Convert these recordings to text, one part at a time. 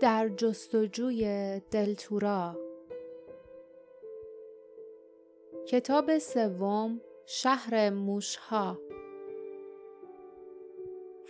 در جستجوی دلتورا. کتاب سوم شهر موشها.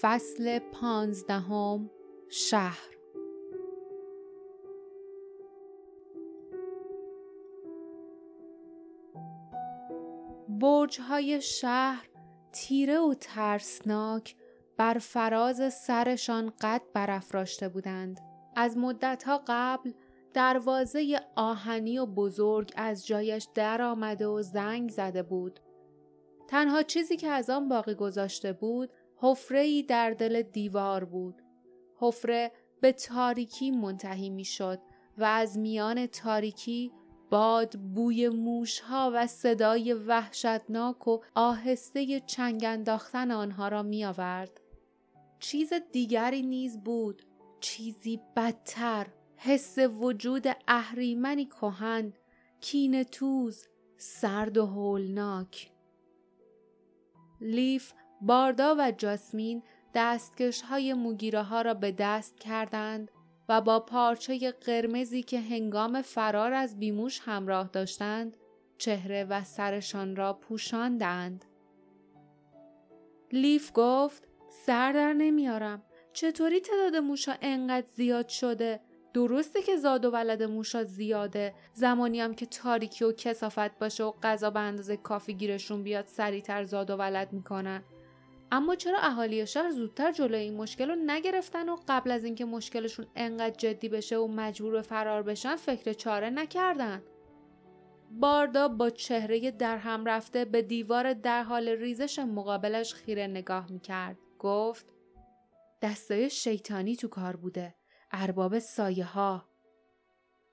فصل پانزدهم شهر. برج های شهر تیره و ترسناک بر فراز سرشان قد برافراشته بودند. از مدتها قبل دروازه آهنی و بزرگ از جایش در آمده و زنگ زده بود. تنها چیزی که از آن باقی گذاشته بود حفره در دل دیوار بود. حفره به تاریکی منتهی می شد و از میان تاریکی باد بوی موشها و صدای وحشتناک و آهسته چنگ انداختن آنها را می آورد. چیز دیگری نیز بود چیزی بدتر حس وجود اهریمنی کهن کین توز سرد و هولناک لیف باردا و جاسمین دستکش های موگیره ها را به دست کردند و با پارچه قرمزی که هنگام فرار از بیموش همراه داشتند چهره و سرشان را پوشاندند. لیف گفت سر در نمیارم چطوری تعداد موشا انقدر زیاد شده؟ درسته که زاد و ولد موشا زیاده. زمانی هم که تاریکی و کسافت باشه و غذا به اندازه کافی گیرشون بیاد سریعتر زاد و ولد می‌کنن. اما چرا اهالی شهر زودتر جلوی این مشکل رو نگرفتن و قبل از اینکه مشکلشون انقدر جدی بشه و مجبور به فرار بشن فکر چاره نکردن؟ باردا با چهره در هم رفته به دیوار در حال ریزش مقابلش خیره نگاه می‌کرد. گفت دستای شیطانی تو کار بوده. ارباب سایه ها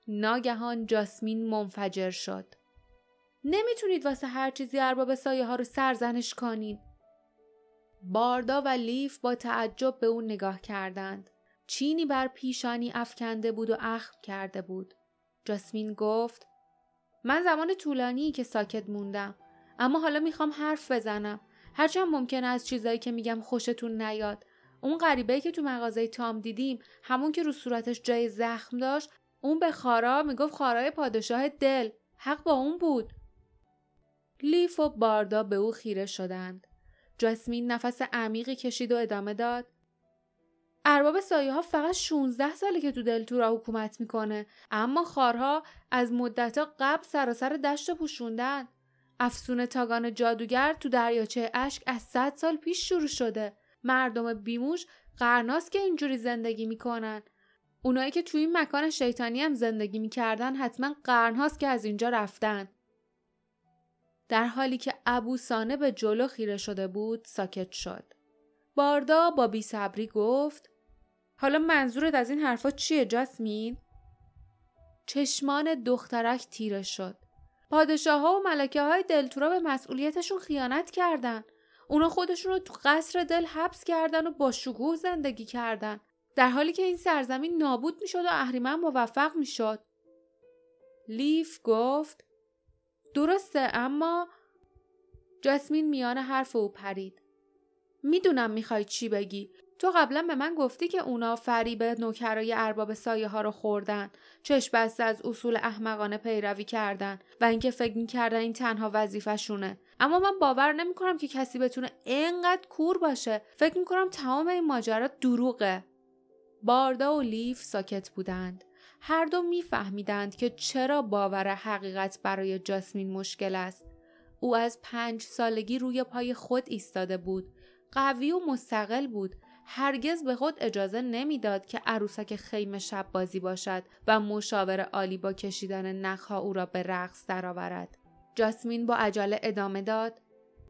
ناگهان جاسمین منفجر شد. نمی‌تونید واسه هر چیزی ارباب سایه ها رو سرزنش کنین. باردا و لیف با تعجب به اون نگاه کردند. چینی بر پیشانی افکنده بود و اخم کرده بود. جاسمین گفت من زمان طولانی که ساکت موندم اما حالا می‌خوام حرف بزنم. هرچند ممکنه از چیزایی که میگم خوشتون نیاد. اون غریبه که تو مغازه تام دیدیم همون که رو صورتش جای زخم داشت اون به خارا می‌گفت خارای پادشاه دل. حق با اون بود. لیف و باردا به او خیره شدند. جاسمین نفس عمیقی کشید و ادامه داد. ارباب سایه ها فقط 16 ساله که تو دلتورا حکومت می‌کنه اما خارها از مدت قبل سراسر دشت پوشوندن. افسون تاگان جادوگر تو دریاچه اشک از 100 سال پیش شروع شده. مردم بیموش قرناست که اینجوری زندگی می‌کنن. اونایی که توی این مکان شیطانی هم زندگی می‌کردن حتما قرنهاست که از اینجا رفتن. در حالی که ابو سانه به جلو خیره شده بود ساکت شد. باردا با بیصبری گفت حالا منظورت از این حرفا چیه جاسمین؟ چشمان دخترک تیره شد. پادشاه ها و ملکه های دلتورا به مسئولیتشون خیانت کردن. اونا خودشون رو تو قصر دل حبس کردن و با شکوه زندگی کردن. در حالی که این سرزمین نابود می‌شد و اهریمن موفق می‌شد. لیف گفت درسته اما جاسمین میان حرف او پرید. می‌دونم می‌خوای چی بگی. تو قبلا به من گفتی که اونا فریب نوکرای ارباب سایه ها رو خوردن. چشم بسته از اصول احمقانه پیروی کردن و اینکه فکر می‌کردن این تنها وظیفهشونه. اما من باور نمی‌کنم که کسی بتونه اینقدر کور باشه. فکر می‌کنم تمام این ماجرا دروغه. باردا و لیف ساکت بودند. هر دو میفهمیدند که چرا باور حقیقت برای جاسمین مشکل است. او از پنج سالگی روی پای خود ایستاده بود. قوی و مستقل بود. هرگز به خود اجازه نمی‌داد که عروسک خیمه شب بازی باشد و مشاور عالی با کشیدن نخها او را به رقص درآورد. جاسمین با عجله ادامه داد.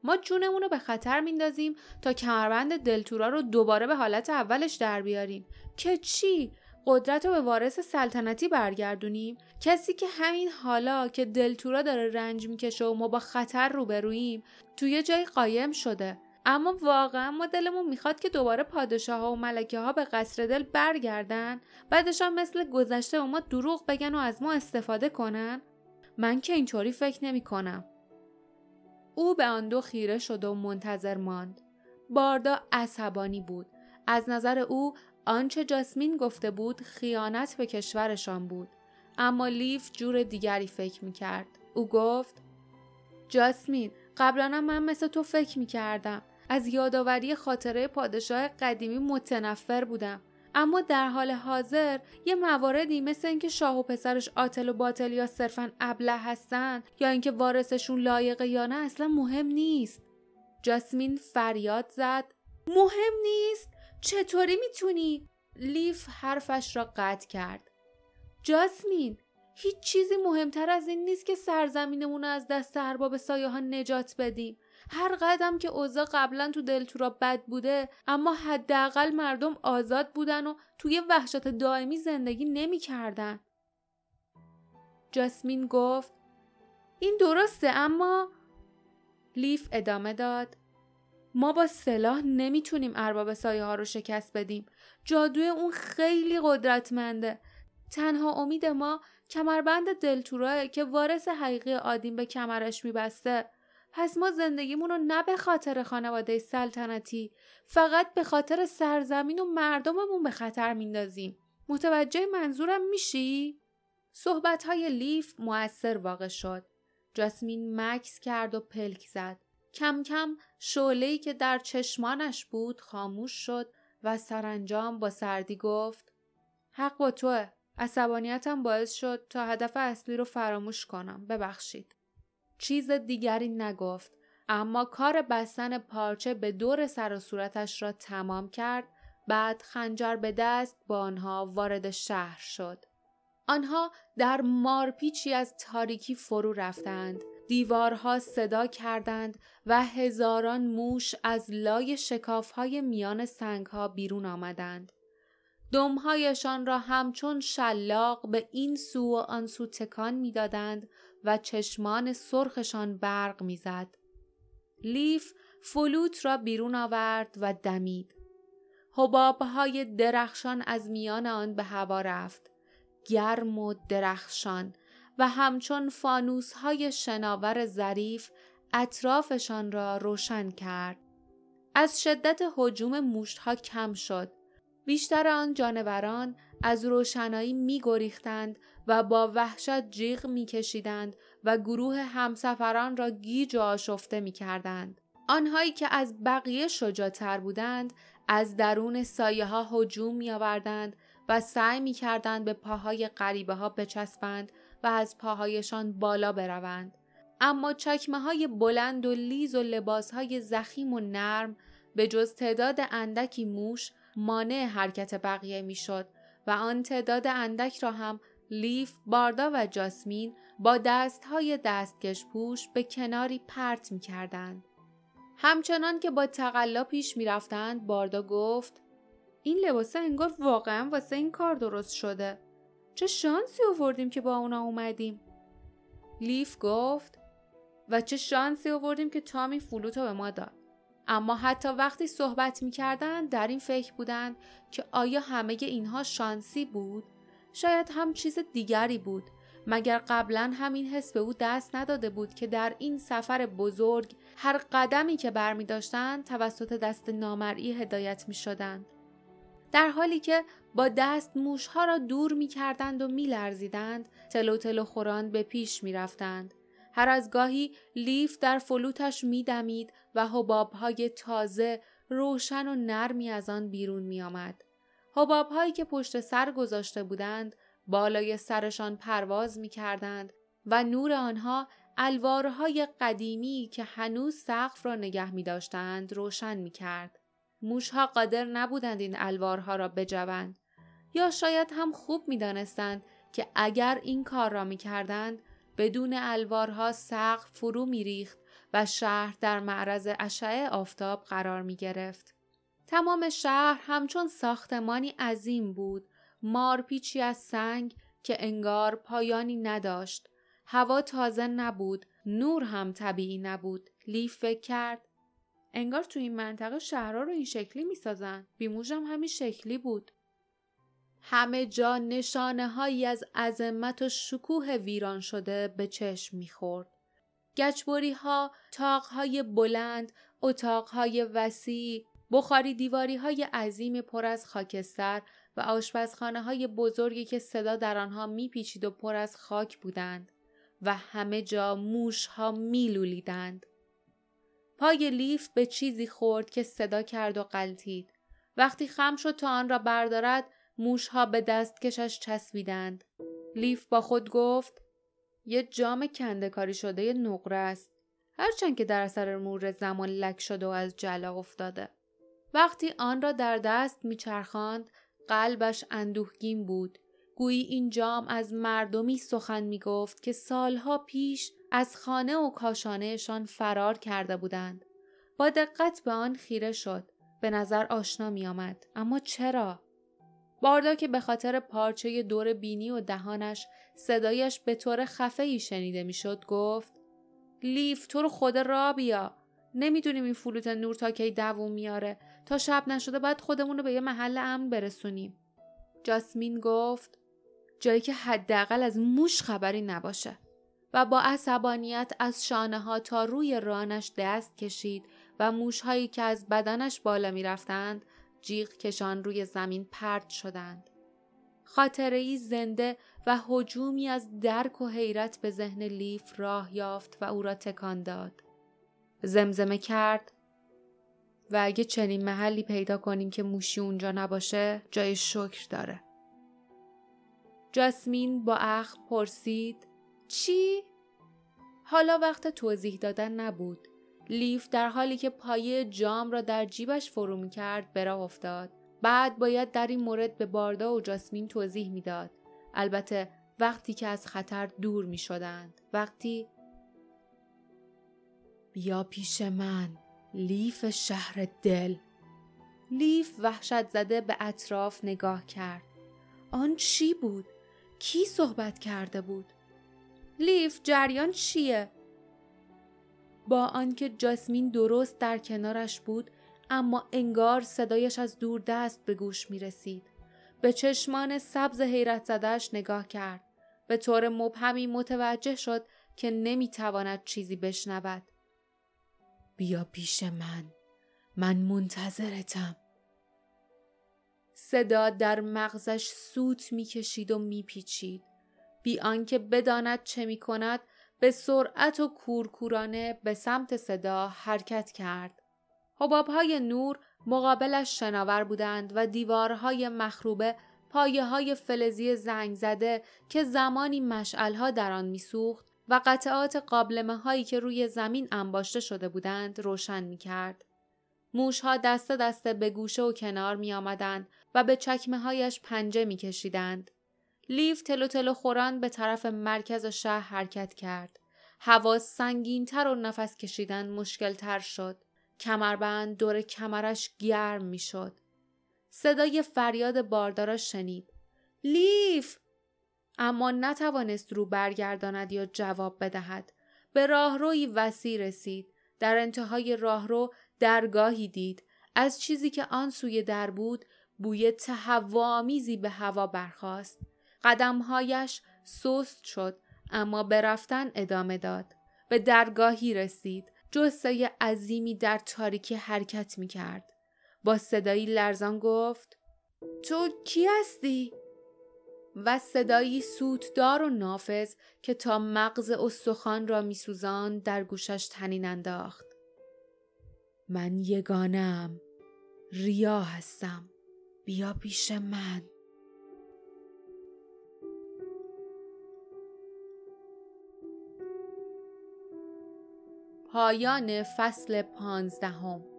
ما جونمون رو به خطر میندازیم تا کمربند دلتورا رو دوباره به حالت اولش در بیاریم. که چی؟ قدرت رو به وارث سلطنتی برگردونیم؟ کسی که همین حالا که دلتورا داره رنج می‌کشه و ما با خطر روبروییم توی جای قایم شده. اما واقعا ما دلمون می‌خواد که دوباره پادشاه ها و ملکه ها به قصر دل برگردن بعدش هم مثل گذشته و ما دروغ بگن و از ما استفاده کنن؟ من که اینطوری فکر نمی کنم. او به آن دو خیره شد و منتظر ماند. باردا عصبانی بود. از نظر او آنچه جاسمین گفته بود خیانت به کشورشان بود اما لیف جور دیگری فکر می‌کرد او گفت جاسمین قبلا من مثل تو فکر می‌کردم از یادآوری خاطره پادشاه قدیمی متنفر بودم اما در حال حاضر یه مواردی مثل اینکه شاه و پسرش آتل و باطل یا صرفا ابله هستن یا اینکه وارثشون لایقه یا نه اصلا مهم نیست. جاسمین فریاد زد. مهم نیست. چطوری می‌تونی؟ لیف حرفش را قطع کرد. جاسمین هیچ چیزی مهمتر از این نیست که سرزمینمون از دست ارباب سایه ها نجات بدیم. هر قدم که اوضاع قبلا تو دلتورا بد بوده اما حداقل مردم آزاد بودن و توی وحشت دائمی زندگی نمی‌کردن. جاسمین گفت این درسته اما لیف ادامه داد ما با سلاح نمی‌تونیم ارباب سایه ها رو شکست بدیم. جادوی اون خیلی قدرتمنده. تنها امید ما کمربند دلتوراه که وارث حقیقی آدیم به کمرش میبسته. پس ما زندگیمون رو نه به خاطر خانواده سلطنتی فقط به خاطر سرزمین و مردممون به خطر میندازیم. متوجه منظورم میشی؟ صحبت های لیف موثر واقع شد. جاسمین مکس کرد و پلک زد. کم کم شعله‌ای که در چشمانش بود خاموش شد و سرانجام با سردی گفت حق با توه. عصبانیتم باعث شد تا هدف اصلی رو فراموش کنم. ببخشید. چیز دیگری نگفت اما کار بستن پارچه به دور سر و صورتش را تمام کرد بعد خنجر به دست با آنها وارد شهر شد. آنها در مارپیچی از تاریکی فرو رفتند دیوارها صدا کردند و هزاران موش از لای شکافهای میان سنگها بیرون آمدند. دمهایشان را همچون شلاق به این سو و آن سو تکان می‌دادند و چشمان سرخشان برق می‌زد. لیف فلوت را بیرون آورد و دمید. حبابهای درخشان از میان آن به هوا رفت. گرم و درخشان و همچون فانوس های شناور ظریف اطرافشان را روشن کرد. از شدت حجوم موشت ها کم شد. بیشتر آن جانوران از روشنایی می گریختند و با وحشت جیغ می کشیدند و گروه همسفران را گیج و آشفته می کردند. آنهایی که از بقیه شجاعتر بودند از درون سایه ها هجوم می آوردند و سعی می کردند به پاهای غریبه ها بچسبند و از پاهایشان بالا بروند. اما چکمه های بلند و لیز و لباس های زخیم و نرم به جز تعداد اندکی موش مانع حرکت بقیه می‌شد و آن تعداد اندک را هم لیف، باردا و جاسمین با دستهای دستکش پوش به کناری پرت می کردند. همچنان که با تقلا پیش می رفتند باردا گفت این لباسه انگار واقعا واسه این کار درست شده. چه شانسی آوردیم که با اونا اومدیم. لیف گفت و چه شانسی آوردیم که تامی فلوتو به ما داد. اما حتی وقتی صحبت می کردن در این فکر بودند که آیا همه اینها شانسی بود؟ شاید هم چیز دیگری بود مگر قبلا همین حس به او دست نداده بود که در این سفر بزرگ هر قدمی که برمی داشتند توسط دست نامرئی هدایت می شدند. در حالی که با دست موشها را دور می کردند و می لرزیدند تلو تلو خوران به پیش می رفتند. هر از گاهی لیف در فلوتش می دمید و حبابهای تازه روشن و نرمی از آن بیرون می آمد. حبابهایی که پشت سر گذاشته بودند بالای سرشان پرواز می کردند و نور آنها الوارهای قدیمی که هنوز سقف را نگه می داشتند روشن می کرد. موشها قادر نبودند این الوارها را بجوند یا شاید هم خوب می دانستند که اگر این کار را می کردند بدون الوارها سقف فرو می ریخت و شهر در معرض اشعه آفتاب قرار می گرفت. تمام شهر همچون ساختمانی عظیم بود. مارپیچی از سنگ که انگار پایانی نداشت. هوا تازه نبود. نور هم طبیعی نبود. لیف فکر کرد انگار تو این منطقه شهرها رو این شکلی می‌سازن. بیموژم همین شکلی بود. همه جا نشانه هایی از عظمت و شکوه ویران شده به چشم می‌خورد گچبوری ها، تاق های بلند، اتاق های وسیع، بخاری دیواری های عظیم پر از خاکستر و آشپزخانه های بزرگی که صدا در آنها میپیچید و پر از خاک بودند و همه جا موش ها میلولیدند. پای لیف به چیزی خورد که صدا کرد و قلتید. وقتی خم شد تا آن را بردارد موش ها به دستکشش چسبیدند. لیف با خود گفت یه جام کنده کاری شده نقره است. هرچند که در اثر مور زمان لک شده و از جلا افتاده. وقتی آن را در دست میچرخاند قلبش اندوهگین بود گویی این جام از مردمی سخن می گفت که سالها پیش از خانه و کاشانهشان فرار کرده بودند. با دقت به آن خیره شد. به نظر آشنا می آمد. اما چرا؟ باردا که به خاطر پارچه دور بینی و دهانش صدایش به طور خفه شنیده می‌شد گفت لیف تو رو خود را بیا. نمی‌دونیم این فلوت نور تا کی دووم میاره. تا شب نشده باید خودمون رو به یه محل امن برسونیم. جاسمین گفت جایی که حداقل از موش خبری نباشه. و با عصبانیت از شانه ها تا روی رانش دست کشید و موش هایی که از بدنش بالا می رفتند جیغ کشان روی زمین پرد شدند. خاطره ای زنده و حجومی از درک و حیرت به ذهن لیف راه یافت و او را تکان داد. زمزمه کرد و اگه چنین محلی پیدا کنیم که موشی اونجا نباشه جای شکر داره. جاسمین با اخ پرسید چی؟ حالا وقت توضیح دادن نبود. لیف در حالی که پایه جام را در جیبش فرو می کرد به افتاد. بعد باید در این مورد به باردا و جاسمین توضیح می‌داد. البته وقتی که از خطر دور می شدند. وقتی بیا پیش من لیف شهر دل لیف وحشت زده به اطراف نگاه کرد. آن چی بود؟ کی صحبت کرده بود؟ لیف جریان چیه؟ با آنکه جاسمین درست در کنارش بود اما انگار صدایش از دور دست به گوش می رسید. به چشمان سبز حیرت زدهش نگاه کرد. به طور مبهمی متوجه شد که نمی تواند چیزی بشنود. بیا پیش من. من منتظرتم. صدا در مغزش سوت می‌کشید و میپیچید بی آنکه بداند چه می کند به سرعت و کورکورانه به سمت صدا حرکت کرد. حبابهای نور مقابلش شناور بودند و دیوارهای مخروبه پایه های فلزی زنگ زده که زمانی مشعلها در آن میسوخت و قطعات قابلمه هایی که روی زمین انباشته شده بودند روشن می کرد. موشها دسته دسته به گوشه و کنار می آمدند و به چکمه هایش پنجه می کشیدند. لیف تلو تلو خوران به طرف مرکز شهر حرکت کرد. هوا سنگینتر و نفس کشیدن مشکل تر شد. کمربند دور کمرش گرم می شد. صدای فریاد باردارا شنید. لیف! اما نتوانست رو برگرداند یا جواب بدهد. به راهروی وسیع رسید. در انتهای راهرو درگاهی دید. از چیزی که آن سوی در بود بوی تهوامیزی به هوا برخاست. قدمهایش سست شد اما به رفتن ادامه داد. به درگاهی رسید. جسه عظیمی در تاریکی حرکت می کرد. با صدایی لرزان گفت تو کی هستی؟ و صدایی سوتدار و نافذ که تا مغز استخوان را میسوزان در گوشش تنین انداخت. من یگانم ریا هستم بیا پیش من پایان فصل پانزدهم.